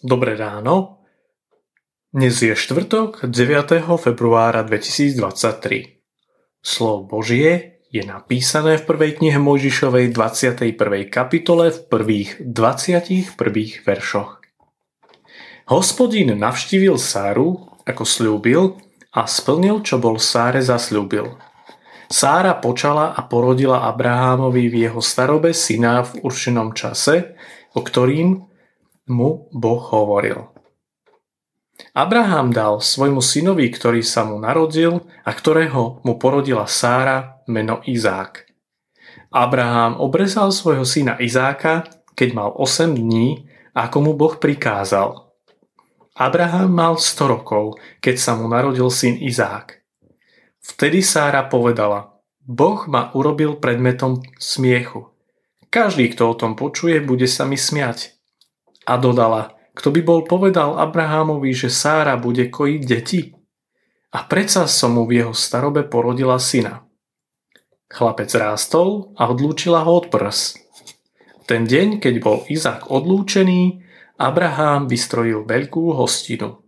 Dobré ráno. Dnes je štvrtok 9. februára 2023. Slovo Božie je napísané v prvej knihe Mojžišovej 21. kapitole v prvých 21. veršoch. Hospodín navštívil Sáru, ako slúbil, a splnil, čo bol Sáre zaslúbil. Sára počala a porodila Abrahámovi v jeho starobe syna v určenom čase, o ktorým mu Boh hovoril. Abraham dal svojmu synovi, ktorý sa mu narodil a ktorého mu porodila Sára, meno Izák. Abraham obrezal svojho syna Izáka, keď mal 8 dní, ako mu Boh prikázal. Abraham mal 100 rokov, keď sa mu narodil syn Izák. Vtedy Sára povedala, Boh ma urobil predmetom smiechu. Každý, kto o tom počuje, bude sa mi smiať. A dodala, kto by bol povedal Abrahámovi, že Sára bude kojiť deti? A predsa som mu v jeho starobe porodila syna. Chlapec rástol a odlúčila ho od prs. Ten deň, keď bol Izak odlúčený, Abraham vystrojil veľkú hostinu.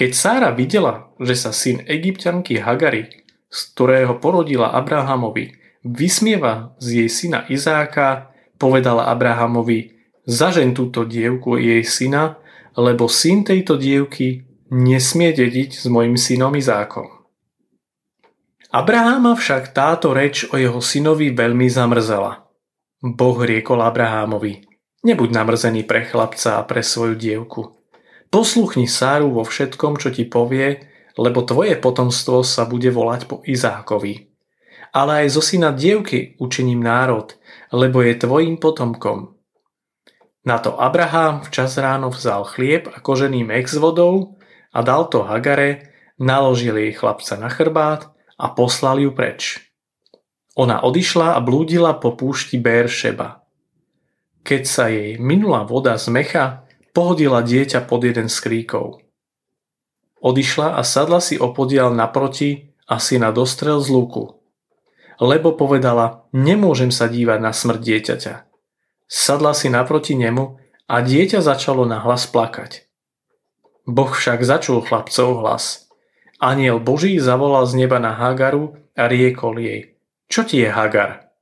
Keď Sára videla, že sa syn egyptianky Hagary, z ktorého porodila Abrahamovi, vysmieva z jej syna Izáka, povedala Abrahamovi, zažen túto dievku jej syna, lebo syn tejto dievky nesmie dediť s mojim synom Izákom. Abraháma však táto reč o jeho synovi veľmi zamrzela. Boh riekol Abrahámovi, nebuď namrzený pre chlapca a pre svoju dievku. Posluchni Sáru vo všetkom, čo ti povie, lebo tvoje potomstvo sa bude volať po Izákovi. Ale aj zo syna dievky učiním národ, lebo je tvojim potomkom. Na to Abraham včas ráno vzal chlieb a kožený mek s vodou a dal to Hagare, naložil jej chlapca na chrbát a poslal ju preč. Ona odišla a blúdila po púšti Šeba. Keď sa jej minula voda z mecha, pohodila dieťa pod jeden z kríkov. Odišla a sadla si opodial naproti a syna dostrel z luku. Lebo povedala, nemôžem sa dívať na smrť dieťaťa. Sadla si naproti nemu a dieťa začalo na hlas plakať. Boh však začul chlapcov hlas. Aniel Boží zavolal z neba na Hagaru a riekol jej, čo ti je Hagar?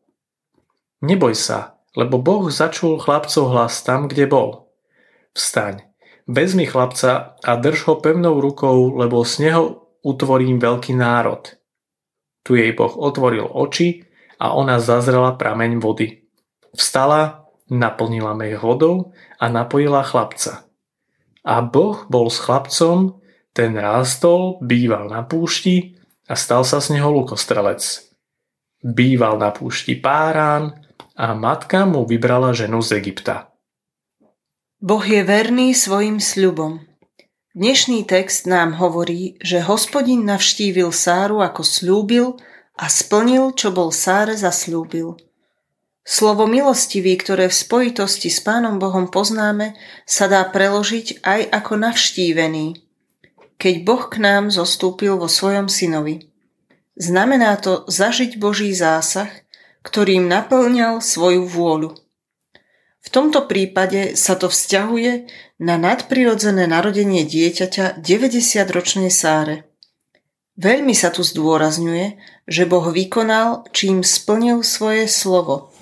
Neboj sa, lebo Boh začul chlapcov hlas tam, kde bol. Vstaň, vezmi chlapca a drž ho pevnou rukou, lebo z neho utvorím veľký národ. Tu jej Boh otvoril oči a ona zazrela prameň vody. Vstala naplnila mech vodou a napojila chlapca. A Boh bol s chlapcom, ten rástol, býval na púšti a stal sa z neho lukostrelec. Býval na púšti Párán a matka mu vybrala ženu z Egypta. Boh je verný svojim sľubom. Dnešný text nám hovorí, že hospodin navštívil Sáru ako slúbil a splnil, čo bol Sáre zaslúbil. Slovo milostivý, ktoré v spojitosti s Pánom Bohom poznáme, sa dá preložiť aj ako navštívený, keď Boh k nám zostúpil vo svojom synovi. Znamená to zažiť Boží zásah, ktorým naplňal svoju vôľu. V tomto prípade sa to vzťahuje na nadprirodzené narodenie dieťaťa 90-ročnej Sáre. Veľmi sa tu zdôrazňuje, že Boh vykonal, čím splnil svoje slovo –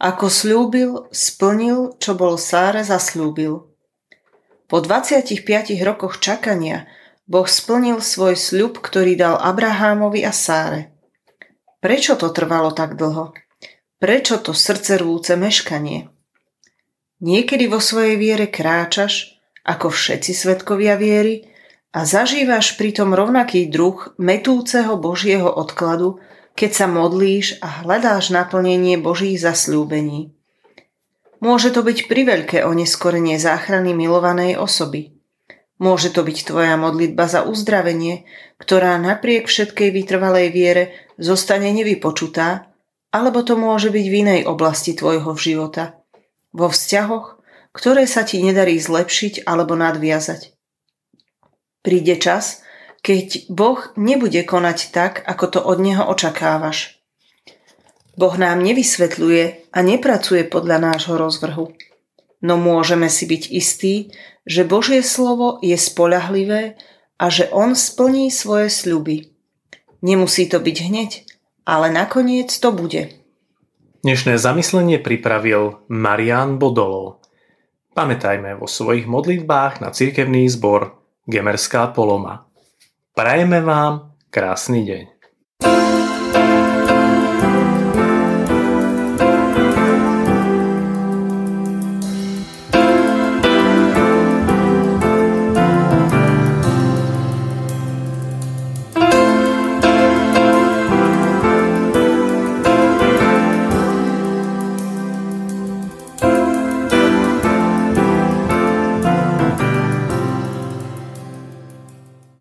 ako slúbil, splnil, čo bol Sáre zaslúbil. Po 25 rokoch čakania Boh splnil svoj sľub, ktorý dal Abrahámovi a Sáre. Prečo to trvalo tak dlho? Prečo to srdce rúce meškanie? Niekedy vo svojej viere kráčaš, ako všetci svetkovia viery, a zažívaš pritom rovnaký druh metúceho Božieho odkladu, keď sa modlíš a hľadáš naplnenie Božích zasľúbení. Môže to byť priveľké oneskorenie záchrany milovanej osoby. Môže to byť tvoja modlitba za uzdravenie, ktorá napriek všetkej vytrvalej viere zostane nevypočutá, alebo to môže byť v inej oblasti tvojho života. Vo vzťahoch, ktoré sa ti nedarí zlepšiť alebo nadviazať. Príde čas, keď Boh nebude konať tak, ako to od Neho očakávaš. Boh nám nevysvetľuje a nepracuje podľa nášho rozvrhu. no môžeme si byť istí, že Božie slovo je spolahlivé a že On splní svoje sľuby. Nemusí to byť hneď, ale nakoniec to bude. Dnešné zamyslenie pripravil Marian Bodolov. Pamätajme vo svojich modlitbách na cirkevný zbor Gemerská poloma. Prajeme vám krásny deň.